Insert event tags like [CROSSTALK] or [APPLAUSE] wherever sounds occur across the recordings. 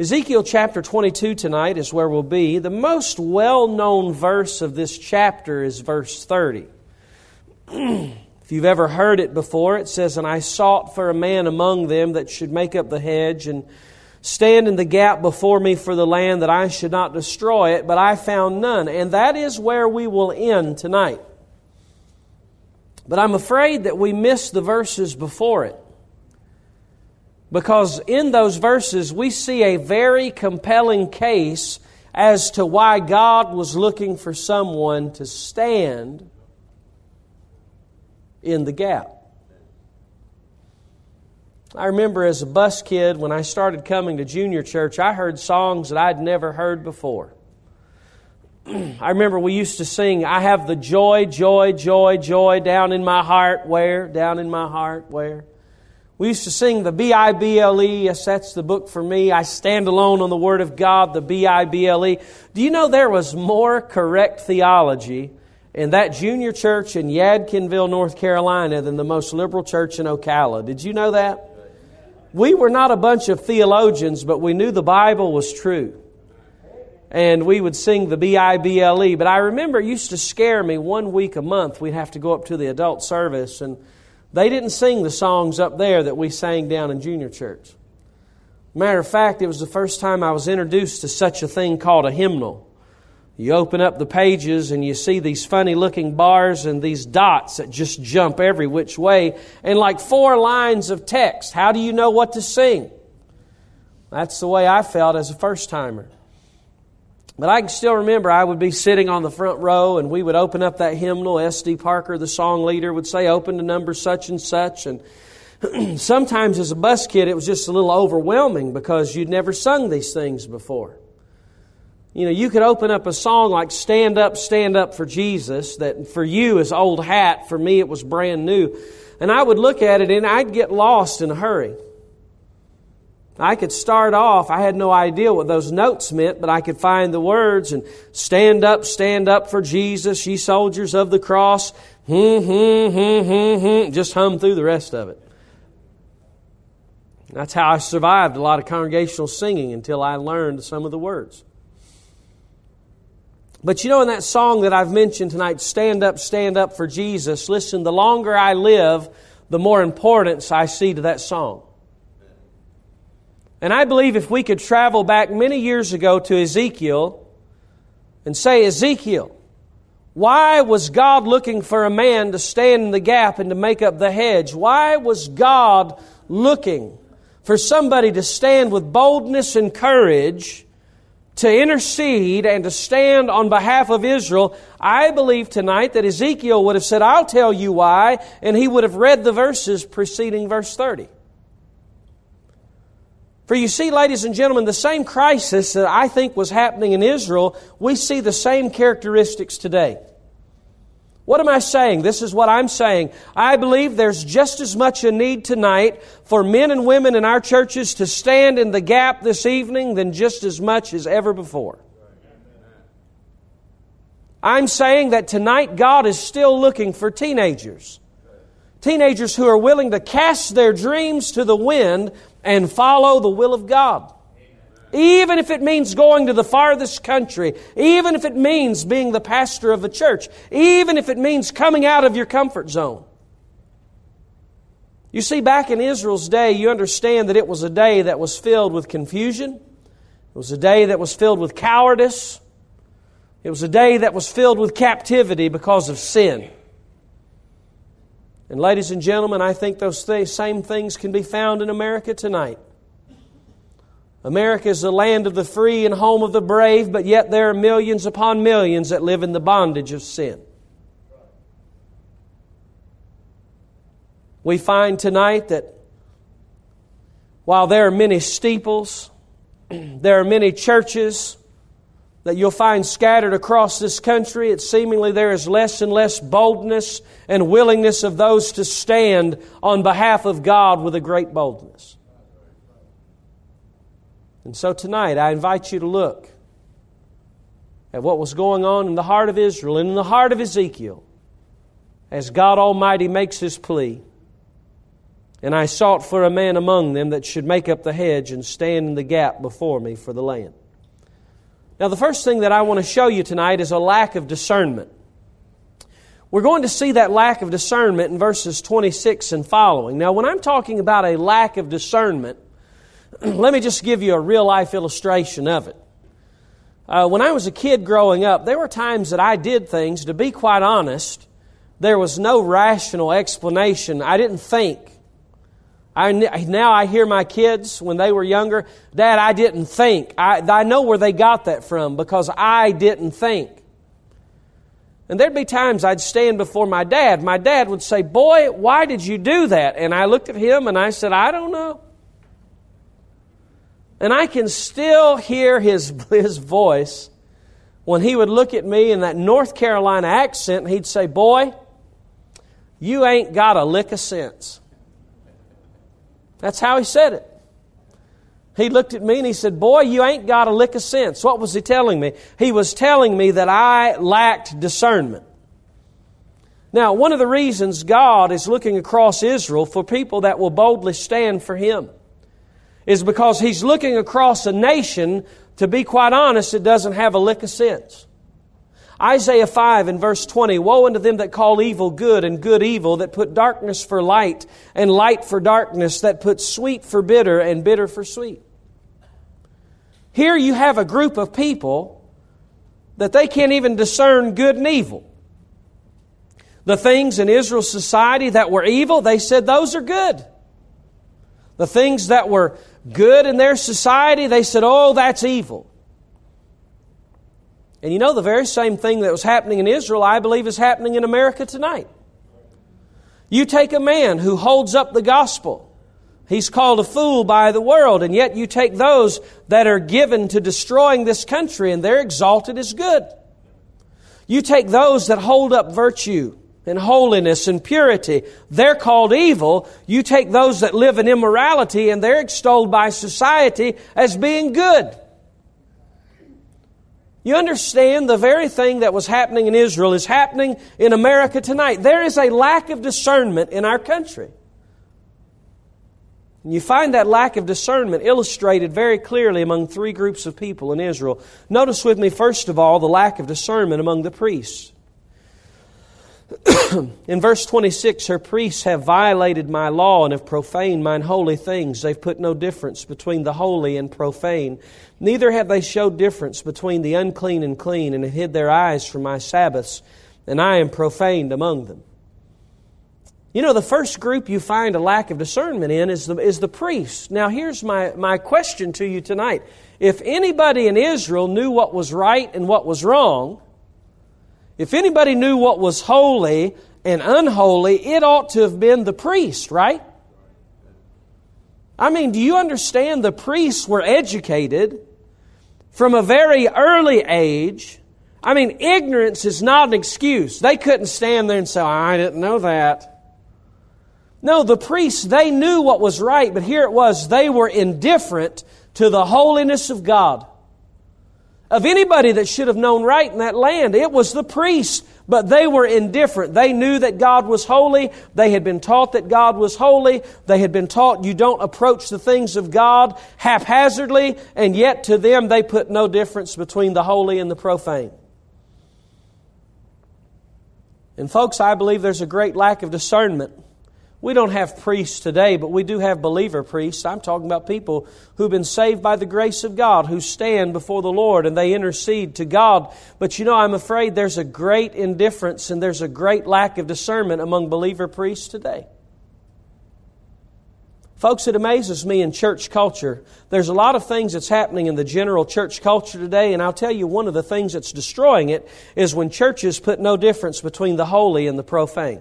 Ezekiel chapter 22 tonight is where we'll be. The most well known verse of this chapter is verse 30. [CLEARS THROAT] if you've ever heard it before, it says, And I sought for a man among them that should make up the hedge and stand in the gap before me for the land that I should not destroy it, but I found none. And that is where we will end tonight. But I'm afraid that we miss the verses before it. Because in those verses, we see a very compelling case as to why God was looking for someone to stand in the gap. I remember as a bus kid, when I started coming to junior church, I heard songs that I'd never heard before. [CLEARS THROAT] I remember we used to sing, I have the joy, joy, joy, joy down in my heart. Where? Down in my heart. Where? We used to sing the B I B L E. Yes, that's the book for me. I stand alone on the Word of God, the B I B L E. Do you know there was more correct theology in that junior church in Yadkinville, North Carolina, than the most liberal church in Ocala? Did you know that? We were not a bunch of theologians, but we knew the Bible was true. And we would sing the B I B L E. But I remember it used to scare me one week a month. We'd have to go up to the adult service and they didn't sing the songs up there that we sang down in junior church. Matter of fact, it was the first time I was introduced to such a thing called a hymnal. You open up the pages and you see these funny looking bars and these dots that just jump every which way and like four lines of text. How do you know what to sing? That's the way I felt as a first timer. But I can still remember I would be sitting on the front row and we would open up that hymnal. S.D. Parker, the song leader, would say, open to number such and such. And [CLEARS THROAT] sometimes as a bus kid, it was just a little overwhelming because you'd never sung these things before. You know, you could open up a song like Stand Up, Stand Up for Jesus, that for you is old hat. For me, it was brand new. And I would look at it and I'd get lost in a hurry. I could start off, I had no idea what those notes meant, but I could find the words and stand up, stand up for Jesus, ye soldiers of the cross, hmm, hmm, hmm, hmm, hmm, just hum through the rest of it. That's how I survived a lot of congregational singing until I learned some of the words. But you know, in that song that I've mentioned tonight, Stand Up, Stand Up for Jesus, listen, the longer I live, the more importance I see to that song. And I believe if we could travel back many years ago to Ezekiel and say, Ezekiel, why was God looking for a man to stand in the gap and to make up the hedge? Why was God looking for somebody to stand with boldness and courage to intercede and to stand on behalf of Israel? I believe tonight that Ezekiel would have said, I'll tell you why, and he would have read the verses preceding verse 30. For you see, ladies and gentlemen, the same crisis that I think was happening in Israel, we see the same characteristics today. What am I saying? This is what I'm saying. I believe there's just as much a need tonight for men and women in our churches to stand in the gap this evening than just as much as ever before. I'm saying that tonight God is still looking for teenagers. Teenagers who are willing to cast their dreams to the wind and follow the will of God. Even if it means going to the farthest country, even if it means being the pastor of a church, even if it means coming out of your comfort zone. You see, back in Israel's day, you understand that it was a day that was filled with confusion. It was a day that was filled with cowardice. It was a day that was filled with captivity because of sin. And, ladies and gentlemen, I think those th- same things can be found in America tonight. America is the land of the free and home of the brave, but yet there are millions upon millions that live in the bondage of sin. We find tonight that while there are many steeples, [CLEARS THROAT] there are many churches, that you'll find scattered across this country. It seemingly there is less and less boldness and willingness of those to stand on behalf of God with a great boldness. And so tonight I invite you to look at what was going on in the heart of Israel and in the heart of Ezekiel as God Almighty makes his plea. And I sought for a man among them that should make up the hedge and stand in the gap before me for the land. Now, the first thing that I want to show you tonight is a lack of discernment. We're going to see that lack of discernment in verses 26 and following. Now, when I'm talking about a lack of discernment, [CLEARS THROAT] let me just give you a real life illustration of it. Uh, when I was a kid growing up, there were times that I did things, to be quite honest, there was no rational explanation. I didn't think. I, now I hear my kids when they were younger, Dad, I didn't think. I, I know where they got that from because I didn't think. And there'd be times I'd stand before my dad. My dad would say, Boy, why did you do that? And I looked at him and I said, I don't know. And I can still hear his, [LAUGHS] his voice when he would look at me in that North Carolina accent and he'd say, Boy, you ain't got a lick of sense. That's how he said it. He looked at me and he said, Boy, you ain't got a lick of sense. What was he telling me? He was telling me that I lacked discernment. Now, one of the reasons God is looking across Israel for people that will boldly stand for Him is because He's looking across a nation, to be quite honest, it doesn't have a lick of sense. Isaiah 5 and verse 20 Woe unto them that call evil good and good evil, that put darkness for light and light for darkness, that put sweet for bitter and bitter for sweet. Here you have a group of people that they can't even discern good and evil. The things in Israel's society that were evil, they said those are good. The things that were good in their society, they said, oh, that's evil. And you know, the very same thing that was happening in Israel, I believe, is happening in America tonight. You take a man who holds up the gospel He's called a fool by the world, and yet you take those that are given to destroying this country and they're exalted as good. You take those that hold up virtue and holiness and purity, they're called evil. You take those that live in immorality and they're extolled by society as being good. You understand the very thing that was happening in Israel is happening in America tonight. There is a lack of discernment in our country. And you find that lack of discernment illustrated very clearly among three groups of people in Israel. Notice with me, first of all, the lack of discernment among the priests. In verse 26, her priests have violated my law and have profaned mine holy things. They've put no difference between the holy and profane. Neither have they showed difference between the unclean and clean, and have hid their eyes from my Sabbaths, and I am profaned among them. You know, the first group you find a lack of discernment in is the, is the priests. Now, here's my, my question to you tonight. If anybody in Israel knew what was right and what was wrong, if anybody knew what was holy and unholy, it ought to have been the priest, right? I mean, do you understand the priests were educated from a very early age? I mean, ignorance is not an excuse. They couldn't stand there and say, I didn't know that. No, the priests, they knew what was right, but here it was, they were indifferent to the holiness of God. Of anybody that should have known right in that land, it was the priests, but they were indifferent. They knew that God was holy. They had been taught that God was holy. They had been taught you don't approach the things of God haphazardly, and yet to them they put no difference between the holy and the profane. And folks, I believe there's a great lack of discernment we don't have priests today, but we do have believer priests. I'm talking about people who've been saved by the grace of God, who stand before the Lord and they intercede to God. But you know, I'm afraid there's a great indifference and there's a great lack of discernment among believer priests today. Folks, it amazes me in church culture. There's a lot of things that's happening in the general church culture today, and I'll tell you one of the things that's destroying it is when churches put no difference between the holy and the profane.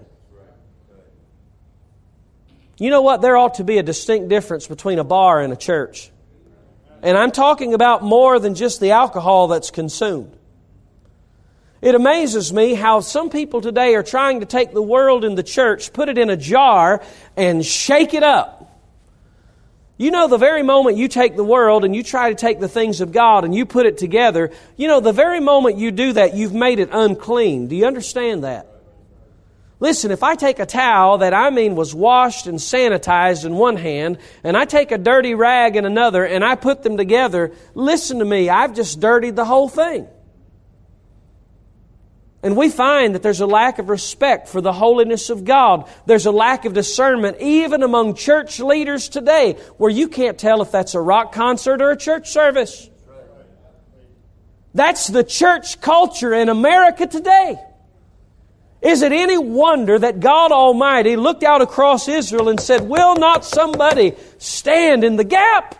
You know what? There ought to be a distinct difference between a bar and a church. And I'm talking about more than just the alcohol that's consumed. It amazes me how some people today are trying to take the world and the church, put it in a jar, and shake it up. You know, the very moment you take the world and you try to take the things of God and you put it together, you know, the very moment you do that, you've made it unclean. Do you understand that? Listen, if I take a towel that I mean was washed and sanitized in one hand, and I take a dirty rag in another, and I put them together, listen to me, I've just dirtied the whole thing. And we find that there's a lack of respect for the holiness of God. There's a lack of discernment even among church leaders today where you can't tell if that's a rock concert or a church service. That's the church culture in America today. Is it any wonder that God Almighty looked out across Israel and said, Will not somebody stand in the gap?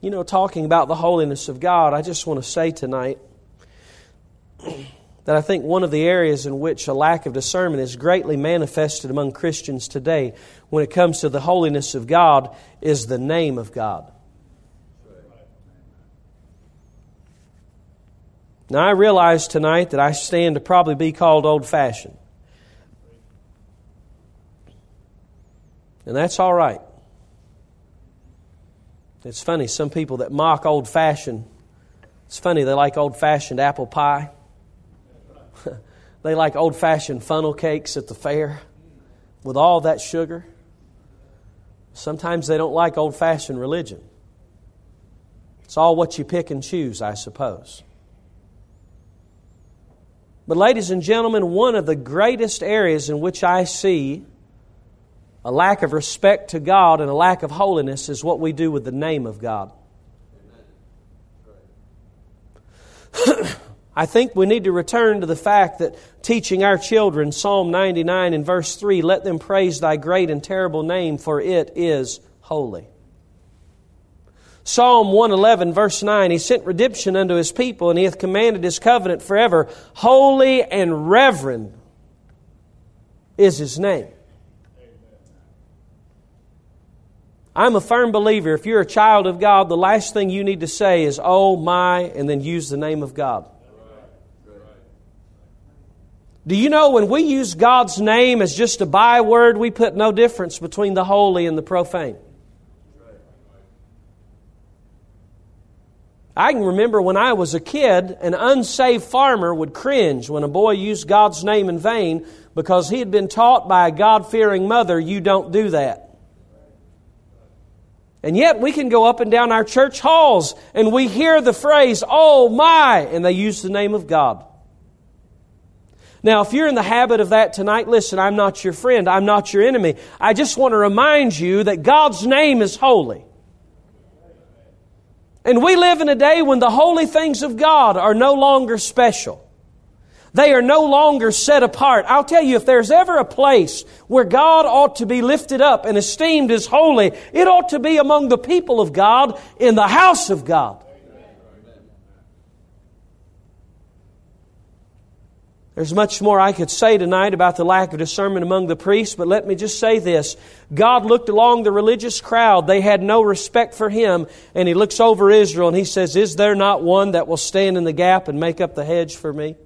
You know, talking about the holiness of God, I just want to say tonight that I think one of the areas in which a lack of discernment is greatly manifested among Christians today when it comes to the holiness of God is the name of God. Now, I realize tonight that I stand to probably be called old fashioned. And that's all right. It's funny, some people that mock old fashioned, it's funny, they like old fashioned apple pie. [LAUGHS] they like old fashioned funnel cakes at the fair with all that sugar. Sometimes they don't like old fashioned religion. It's all what you pick and choose, I suppose. But, ladies and gentlemen, one of the greatest areas in which I see a lack of respect to God and a lack of holiness is what we do with the name of God. [CLEARS THROAT] I think we need to return to the fact that teaching our children Psalm 99 and verse 3 let them praise thy great and terrible name, for it is holy. Psalm 111, verse 9 He sent redemption unto his people, and he hath commanded his covenant forever. Holy and reverend is his name. I'm a firm believer if you're a child of God, the last thing you need to say is, oh my, and then use the name of God. Do you know when we use God's name as just a byword, we put no difference between the holy and the profane? I can remember when I was a kid, an unsaved farmer would cringe when a boy used God's name in vain because he had been taught by a God fearing mother, you don't do that. And yet we can go up and down our church halls and we hear the phrase, oh my, and they use the name of God. Now, if you're in the habit of that tonight, listen, I'm not your friend. I'm not your enemy. I just want to remind you that God's name is holy. And we live in a day when the holy things of God are no longer special. They are no longer set apart. I'll tell you, if there's ever a place where God ought to be lifted up and esteemed as holy, it ought to be among the people of God in the house of God. There's much more I could say tonight about the lack of discernment among the priests, but let me just say this. God looked along the religious crowd. They had no respect for Him, and He looks over Israel and He says, Is there not one that will stand in the gap and make up the hedge for me?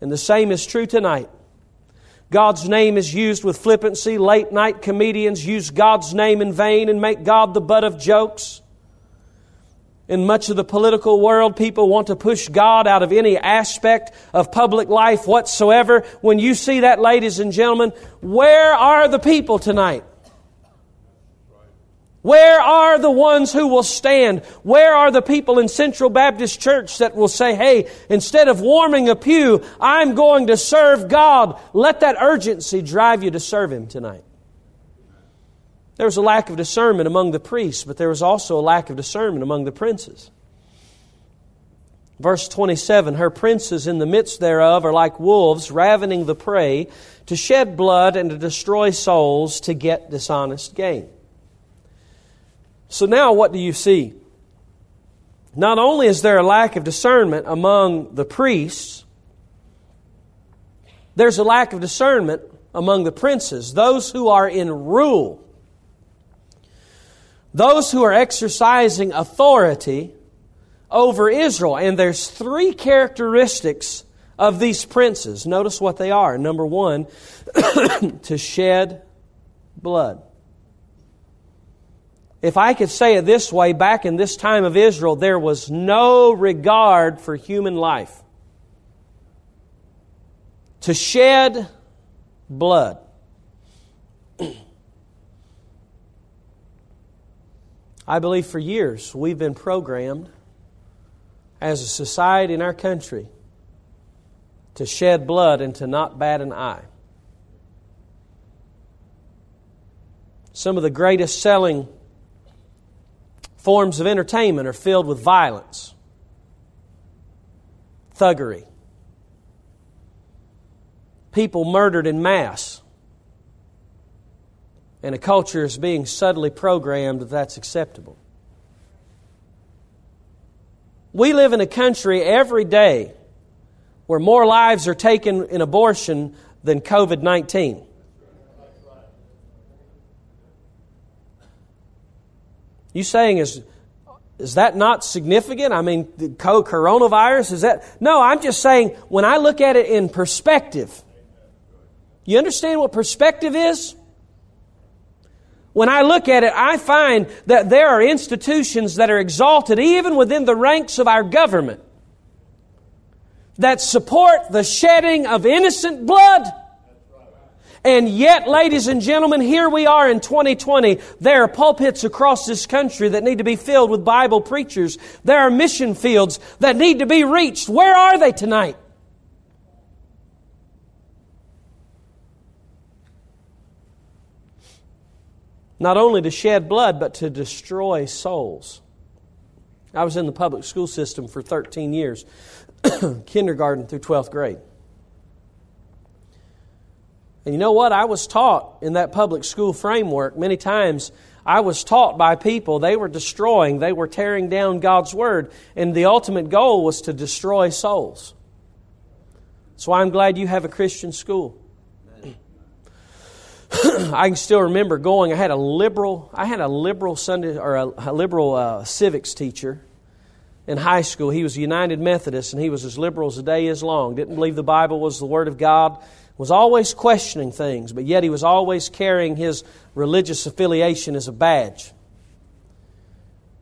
And the same is true tonight. God's name is used with flippancy. Late night comedians use God's name in vain and make God the butt of jokes. In much of the political world, people want to push God out of any aspect of public life whatsoever. When you see that, ladies and gentlemen, where are the people tonight? Where are the ones who will stand? Where are the people in Central Baptist Church that will say, hey, instead of warming a pew, I'm going to serve God? Let that urgency drive you to serve Him tonight. There was a lack of discernment among the priests, but there was also a lack of discernment among the princes. Verse 27 Her princes in the midst thereof are like wolves ravening the prey to shed blood and to destroy souls to get dishonest gain. So now what do you see? Not only is there a lack of discernment among the priests, there's a lack of discernment among the princes, those who are in rule, those who are exercising authority over Israel. And there's three characteristics of these princes. Notice what they are. Number one, [COUGHS] to shed blood. If I could say it this way, back in this time of Israel, there was no regard for human life. To shed blood. I believe for years we've been programmed as a society in our country to shed blood and to not bat an eye. Some of the greatest selling forms of entertainment are filled with violence, thuggery, people murdered in mass. And a culture is being subtly programmed that that's acceptable. We live in a country every day where more lives are taken in abortion than COVID 19. You saying is is that not significant? I mean, the coronavirus is that? No, I'm just saying when I look at it in perspective. You understand what perspective is? When I look at it, I find that there are institutions that are exalted even within the ranks of our government that support the shedding of innocent blood. And yet, ladies and gentlemen, here we are in 2020. There are pulpits across this country that need to be filled with Bible preachers. There are mission fields that need to be reached. Where are they tonight? Not only to shed blood, but to destroy souls. I was in the public school system for 13 years. [CLEARS THROAT] kindergarten through 12th grade. And you know what? I was taught in that public school framework many times. I was taught by people they were destroying, they were tearing down God's Word, and the ultimate goal was to destroy souls. So I'm glad you have a Christian school. [CLEARS THROAT] I can still remember going. I had a liberal. I had a liberal Sunday or a, a liberal uh, civics teacher in high school. He was a United Methodist and he was as liberal as the day is long. Didn't believe the Bible was the Word of God. Was always questioning things, but yet he was always carrying his religious affiliation as a badge.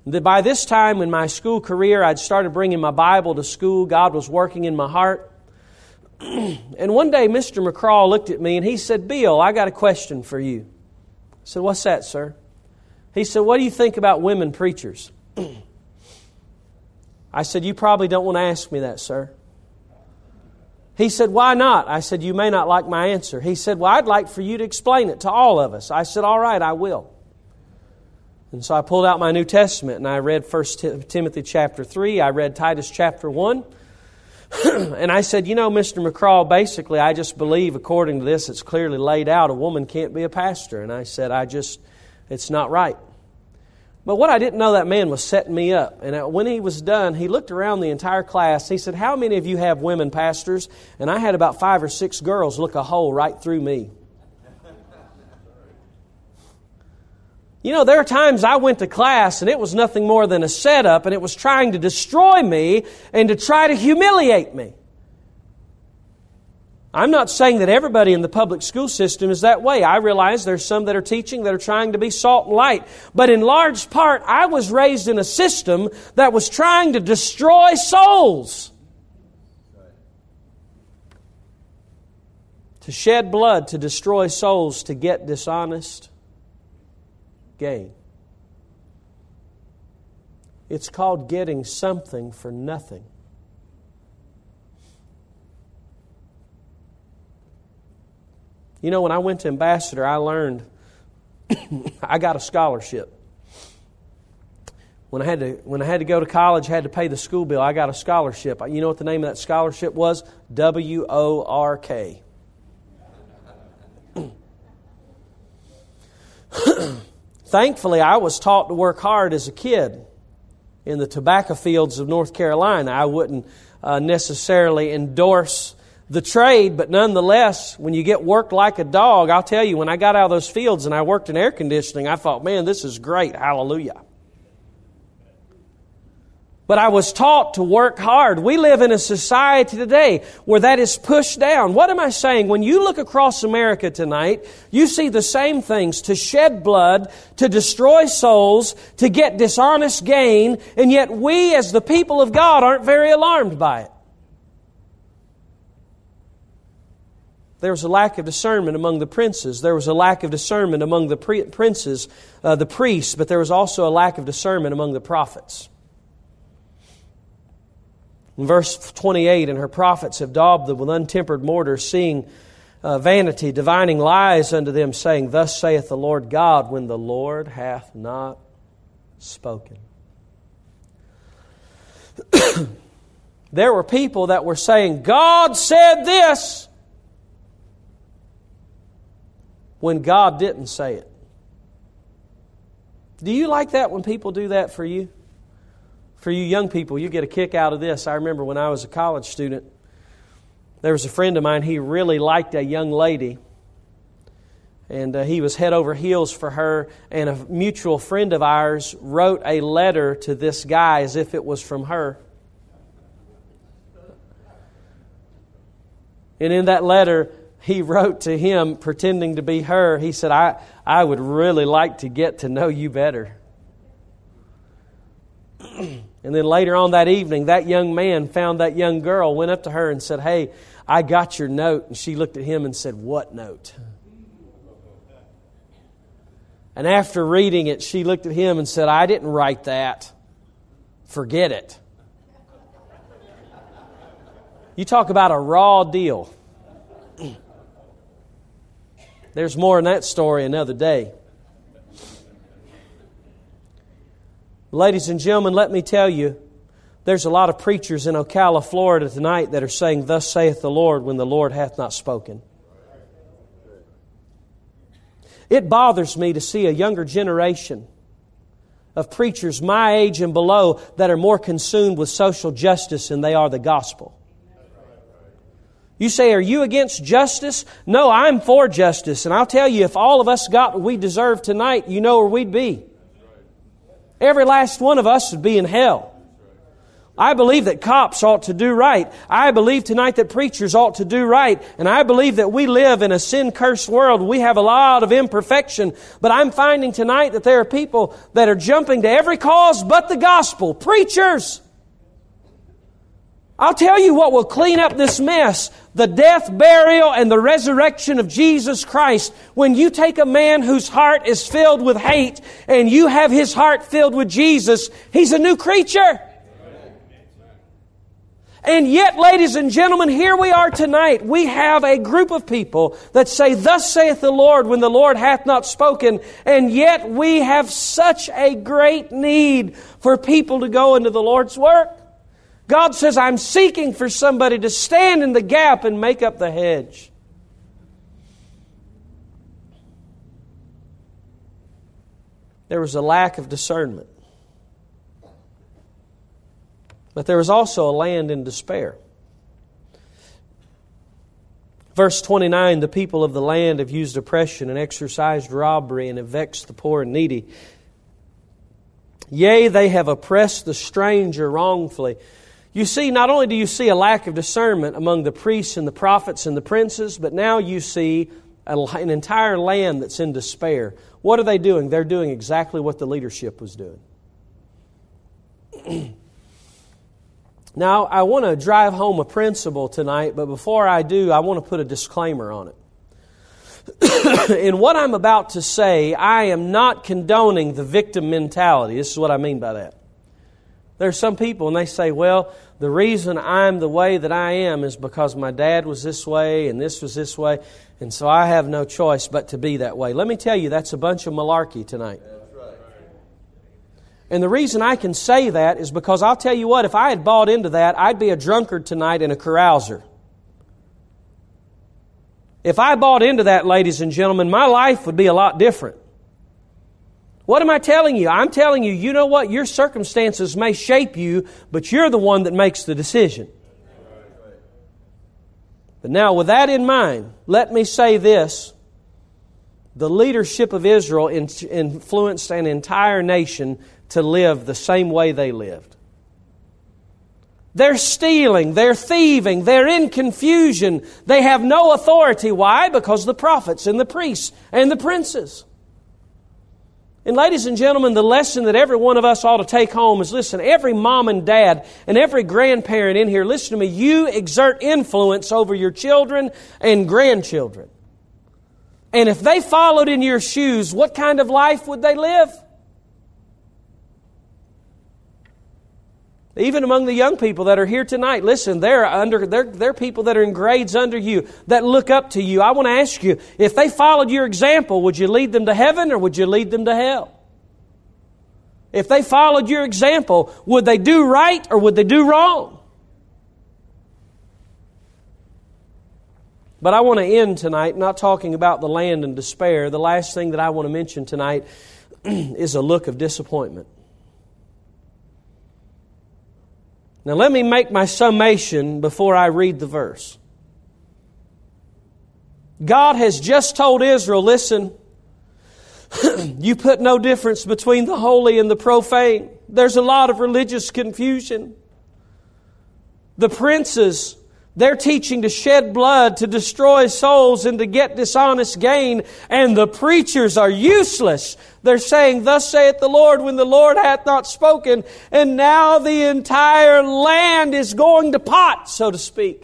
By this time in my school career, I'd started bringing my Bible to school. God was working in my heart. [CLEARS THROAT] and one day, Mr. McCraw looked at me and he said, Bill, I got a question for you. I said, What's that, sir? He said, What do you think about women preachers? [CLEARS THROAT] I said, You probably don't want to ask me that, sir. He said, Why not? I said, You may not like my answer. He said, Well, I'd like for you to explain it to all of us. I said, All right, I will. And so I pulled out my New Testament and I read 1 Timothy chapter 3. I read Titus chapter 1. [CLEARS THROAT] and I said, You know, Mr. McCraw, basically, I just believe, according to this, it's clearly laid out, a woman can't be a pastor. And I said, I just, it's not right. But what I didn't know, that man was setting me up. And when he was done, he looked around the entire class. He said, How many of you have women pastors? And I had about five or six girls look a hole right through me. You know, there are times I went to class and it was nothing more than a setup and it was trying to destroy me and to try to humiliate me. I'm not saying that everybody in the public school system is that way. I realize there's some that are teaching that are trying to be salt and light. But in large part, I was raised in a system that was trying to destroy souls. To shed blood, to destroy souls, to get dishonest gain. It's called getting something for nothing. You know, when I went to Ambassador, I learned [COUGHS] I got a scholarship. When I had to when I had to go to college, I had to pay the school bill. I got a scholarship. You know what the name of that scholarship was? W O R K. Thankfully, I was taught to work hard as a kid in the tobacco fields of North Carolina. I wouldn't uh, necessarily endorse the trade, but nonetheless, when you get worked like a dog, I'll tell you, when I got out of those fields and I worked in air conditioning, I thought, man, this is great. Hallelujah. But I was taught to work hard. We live in a society today where that is pushed down. What am I saying? When you look across America tonight, you see the same things to shed blood, to destroy souls, to get dishonest gain, and yet we as the people of God aren't very alarmed by it. There was a lack of discernment among the princes. There was a lack of discernment among the princes, uh, the priests, but there was also a lack of discernment among the prophets. In verse 28, and her prophets have daubed them with untempered mortar, seeing uh, vanity, divining lies unto them, saying, Thus saith the Lord God, when the Lord hath not spoken. [CLEARS THROAT] there were people that were saying, God said this, when God didn't say it. Do you like that when people do that for you? For you young people, you get a kick out of this. I remember when I was a college student, there was a friend of mine, he really liked a young lady. And uh, he was head over heels for her, and a mutual friend of ours wrote a letter to this guy as if it was from her. And in that letter, he [LAUGHS] wrote to him, pretending to be her, he said, I, I would really like to get to know you better. [CLEARS THROAT] And then later on that evening, that young man found that young girl, went up to her and said, Hey, I got your note. And she looked at him and said, What note? And after reading it, she looked at him and said, I didn't write that. Forget it. You talk about a raw deal. [CLEARS THROAT] There's more in that story another day. Ladies and gentlemen, let me tell you, there's a lot of preachers in Ocala, Florida tonight that are saying, Thus saith the Lord, when the Lord hath not spoken. It bothers me to see a younger generation of preachers my age and below that are more consumed with social justice than they are the gospel. You say, Are you against justice? No, I'm for justice. And I'll tell you, if all of us got what we deserve tonight, you know where we'd be. Every last one of us would be in hell. I believe that cops ought to do right. I believe tonight that preachers ought to do right. And I believe that we live in a sin cursed world. We have a lot of imperfection. But I'm finding tonight that there are people that are jumping to every cause but the gospel. Preachers! I'll tell you what will clean up this mess the death, burial, and the resurrection of Jesus Christ. When you take a man whose heart is filled with hate and you have his heart filled with Jesus, he's a new creature. And yet, ladies and gentlemen, here we are tonight. We have a group of people that say, Thus saith the Lord, when the Lord hath not spoken. And yet we have such a great need for people to go into the Lord's work. God says, I'm seeking for somebody to stand in the gap and make up the hedge. There was a lack of discernment. But there was also a land in despair. Verse 29 The people of the land have used oppression and exercised robbery and have vexed the poor and needy. Yea, they have oppressed the stranger wrongfully. You see, not only do you see a lack of discernment among the priests and the prophets and the princes, but now you see an entire land that's in despair. What are they doing? They're doing exactly what the leadership was doing. [CLEARS THROAT] now, I want to drive home a principle tonight, but before I do, I want to put a disclaimer on it. [CLEARS THROAT] in what I'm about to say, I am not condoning the victim mentality. This is what I mean by that. There are some people, and they say, well, the reason I'm the way that I am is because my dad was this way and this was this way, and so I have no choice but to be that way. Let me tell you, that's a bunch of malarkey tonight. And the reason I can say that is because I'll tell you what, if I had bought into that, I'd be a drunkard tonight and a carouser. If I bought into that, ladies and gentlemen, my life would be a lot different. What am I telling you? I'm telling you, you know what? Your circumstances may shape you, but you're the one that makes the decision. But now, with that in mind, let me say this. The leadership of Israel influenced an entire nation to live the same way they lived. They're stealing, they're thieving, they're in confusion. They have no authority. Why? Because the prophets and the priests and the princes. And, ladies and gentlemen, the lesson that every one of us ought to take home is listen, every mom and dad and every grandparent in here, listen to me, you exert influence over your children and grandchildren. And if they followed in your shoes, what kind of life would they live? Even among the young people that are here tonight, listen, they're under they're, they're people that are in grades under you that look up to you. I want to ask you, if they followed your example, would you lead them to heaven or would you lead them to hell? If they followed your example, would they do right or would they do wrong? But I want to end tonight not talking about the land and despair. The last thing that I want to mention tonight [CLEARS THROAT] is a look of disappointment. Now, let me make my summation before I read the verse. God has just told Israel listen, [CLEARS THROAT] you put no difference between the holy and the profane. There's a lot of religious confusion. The princes they're teaching to shed blood, to destroy souls, and to get dishonest gain, and the preachers are useless. They're saying, Thus saith the Lord, when the Lord hath not spoken, and now the entire land is going to pot, so to speak.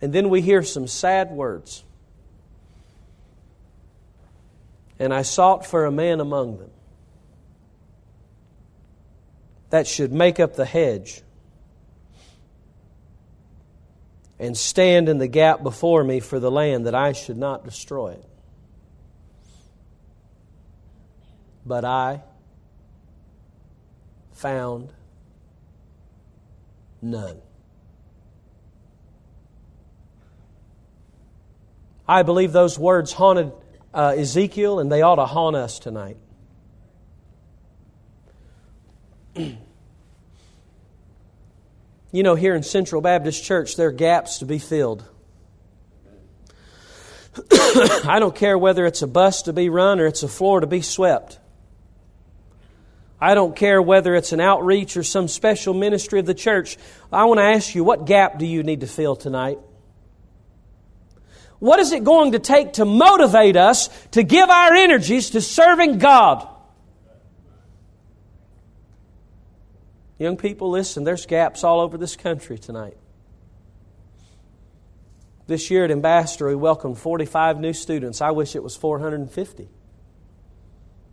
And then we hear some sad words. And I sought for a man among them that should make up the hedge and stand in the gap before me for the land that I should not destroy it. But I found none. I believe those words haunted uh, Ezekiel, and they ought to haunt us tonight. [CLEARS THROAT] you know, here in Central Baptist Church, there are gaps to be filled. [CLEARS THROAT] I don't care whether it's a bus to be run or it's a floor to be swept. I don't care whether it's an outreach or some special ministry of the church. I want to ask you, what gap do you need to fill tonight? What is it going to take to motivate us to give our energies to serving God? Young people, listen, there's gaps all over this country tonight. This year at Ambassador, we welcomed 45 new students. I wish it was 450. It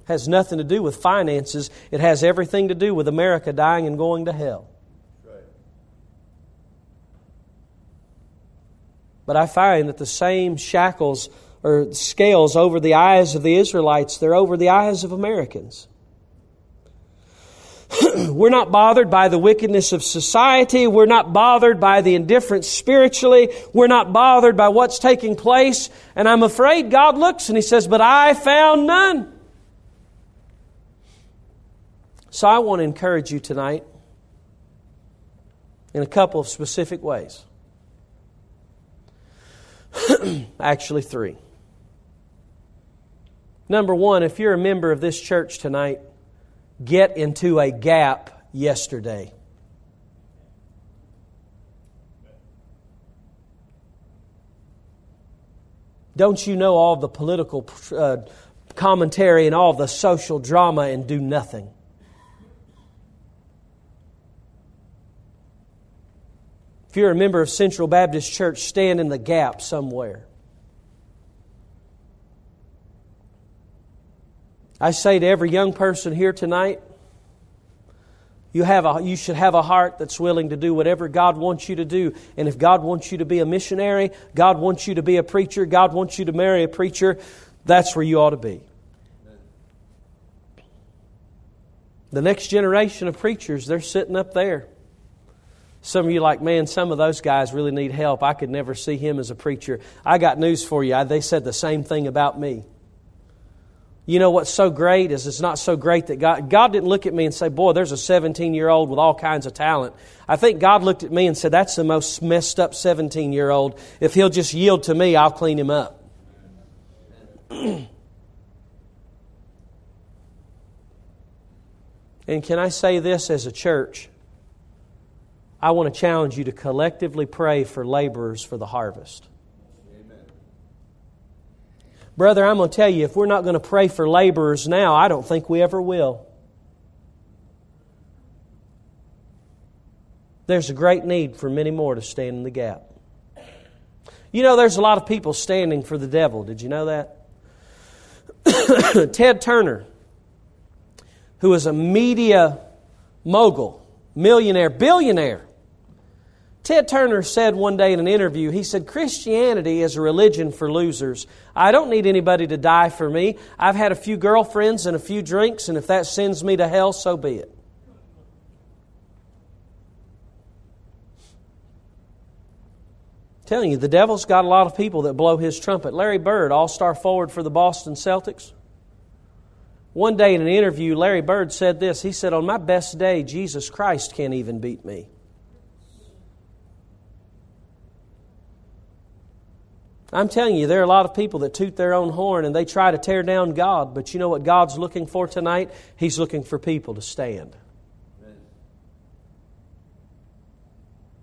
has nothing to do with finances, it has everything to do with America dying and going to hell. But I find that the same shackles or scales over the eyes of the Israelites, they're over the eyes of Americans. [CLEARS THROAT] We're not bothered by the wickedness of society. We're not bothered by the indifference spiritually. We're not bothered by what's taking place. And I'm afraid God looks and He says, But I found none. So I want to encourage you tonight in a couple of specific ways. [CLEARS THROAT] Actually, three. Number one, if you're a member of this church tonight, get into a gap yesterday. Don't you know all the political uh, commentary and all the social drama and do nothing? If you're a member of Central Baptist Church, stand in the gap somewhere. I say to every young person here tonight, you, have a, you should have a heart that's willing to do whatever God wants you to do. And if God wants you to be a missionary, God wants you to be a preacher, God wants you to marry a preacher, that's where you ought to be. The next generation of preachers, they're sitting up there. Some of you like, man, some of those guys really need help. I could never see him as a preacher. I got news for you. They said the same thing about me. You know what's so great is it's not so great that God, God didn't look at me and say, Boy, there's a 17 year old with all kinds of talent. I think God looked at me and said, That's the most messed up 17 year old. If he'll just yield to me, I'll clean him up. [CLEARS THROAT] And can I say this as a church? I want to challenge you to collectively pray for laborers for the harvest. Brother, I'm going to tell you, if we're not going to pray for laborers now, I don't think we ever will. There's a great need for many more to stand in the gap. You know, there's a lot of people standing for the devil. Did you know that? [COUGHS] Ted Turner, who is a media mogul, millionaire, billionaire. Ted Turner said one day in an interview, he said, Christianity is a religion for losers. I don't need anybody to die for me. I've had a few girlfriends and a few drinks, and if that sends me to hell, so be it. telling you, the devil's got a lot of people that blow his trumpet. Larry Bird, all star forward for the Boston Celtics. One day in an interview, Larry Bird said this. He said, On my best day, Jesus Christ can't even beat me. I'm telling you, there are a lot of people that toot their own horn and they try to tear down God, but you know what God's looking for tonight? He's looking for people to stand.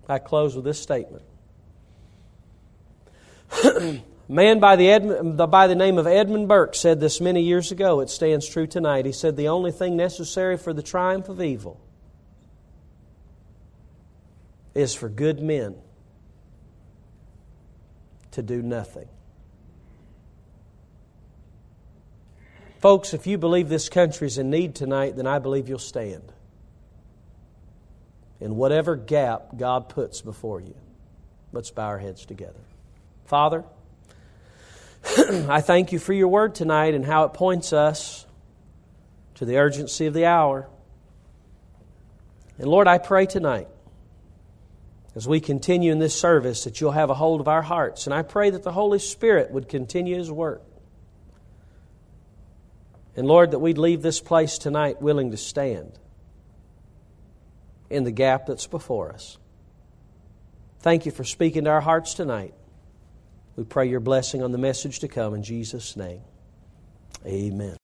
I close with this statement. [CLEARS THROAT] man by the, Edmund, by the name of Edmund Burke said this many years ago. It stands true tonight. He said, The only thing necessary for the triumph of evil is for good men to do nothing. Folks, if you believe this country is in need tonight, then I believe you'll stand in whatever gap God puts before you. Let's bow our heads together. Father, [CLEARS THROAT] I thank you for your word tonight and how it points us to the urgency of the hour. And Lord, I pray tonight as we continue in this service that you'll have a hold of our hearts. And I pray that the Holy Spirit would continue his work. And Lord, that we'd leave this place tonight willing to stand in the gap that's before us. Thank you for speaking to our hearts tonight. We pray your blessing on the message to come in Jesus' name. Amen.